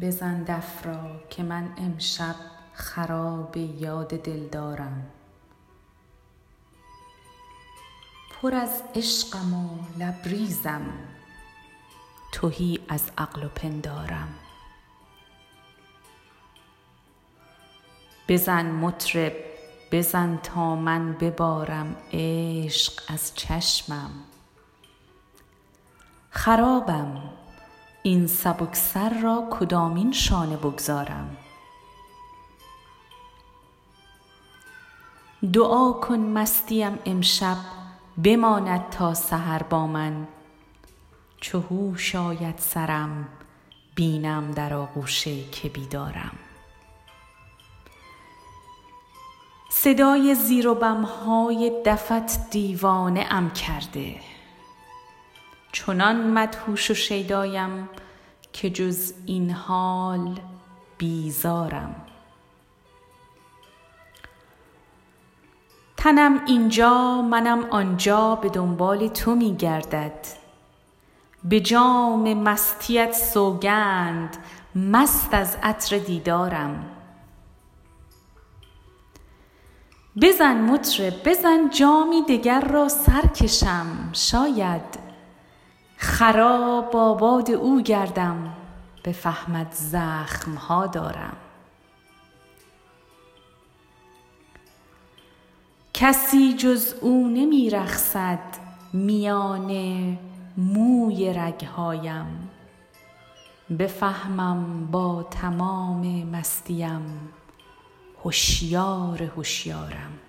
بزن دف را که من امشب خراب یاد دلدارم پر از عشقم و لبریزم تهی از عقل و پندارم. بزن مطرب بزن تا من ببارم عشق از چشمم. خرابم. این سبکسر را کدامین شانه بگذارم؟ دعا کن مستیم امشب بماند تا سحر با من. چو هوش آید سرم بینم در آغوش که بیدارم. صدای زیر و بم های دفت دیوانه ام کرده. چنان مدهوش و شیدایم که جز این حال بیزارم. تنم اینجا منم آنجا به دنبال تو می گردد. به جام مستیت سوگند مست از عطر دیدارم. بزن مطرب بزن جامی دگر را سر کشم شاید خراب آباد او گردم بفهمد زخم ها دارم. کسی جز او نمی رقصد میان موی رگ هایم بفهمم با تمام مستیم هشیار هشیارم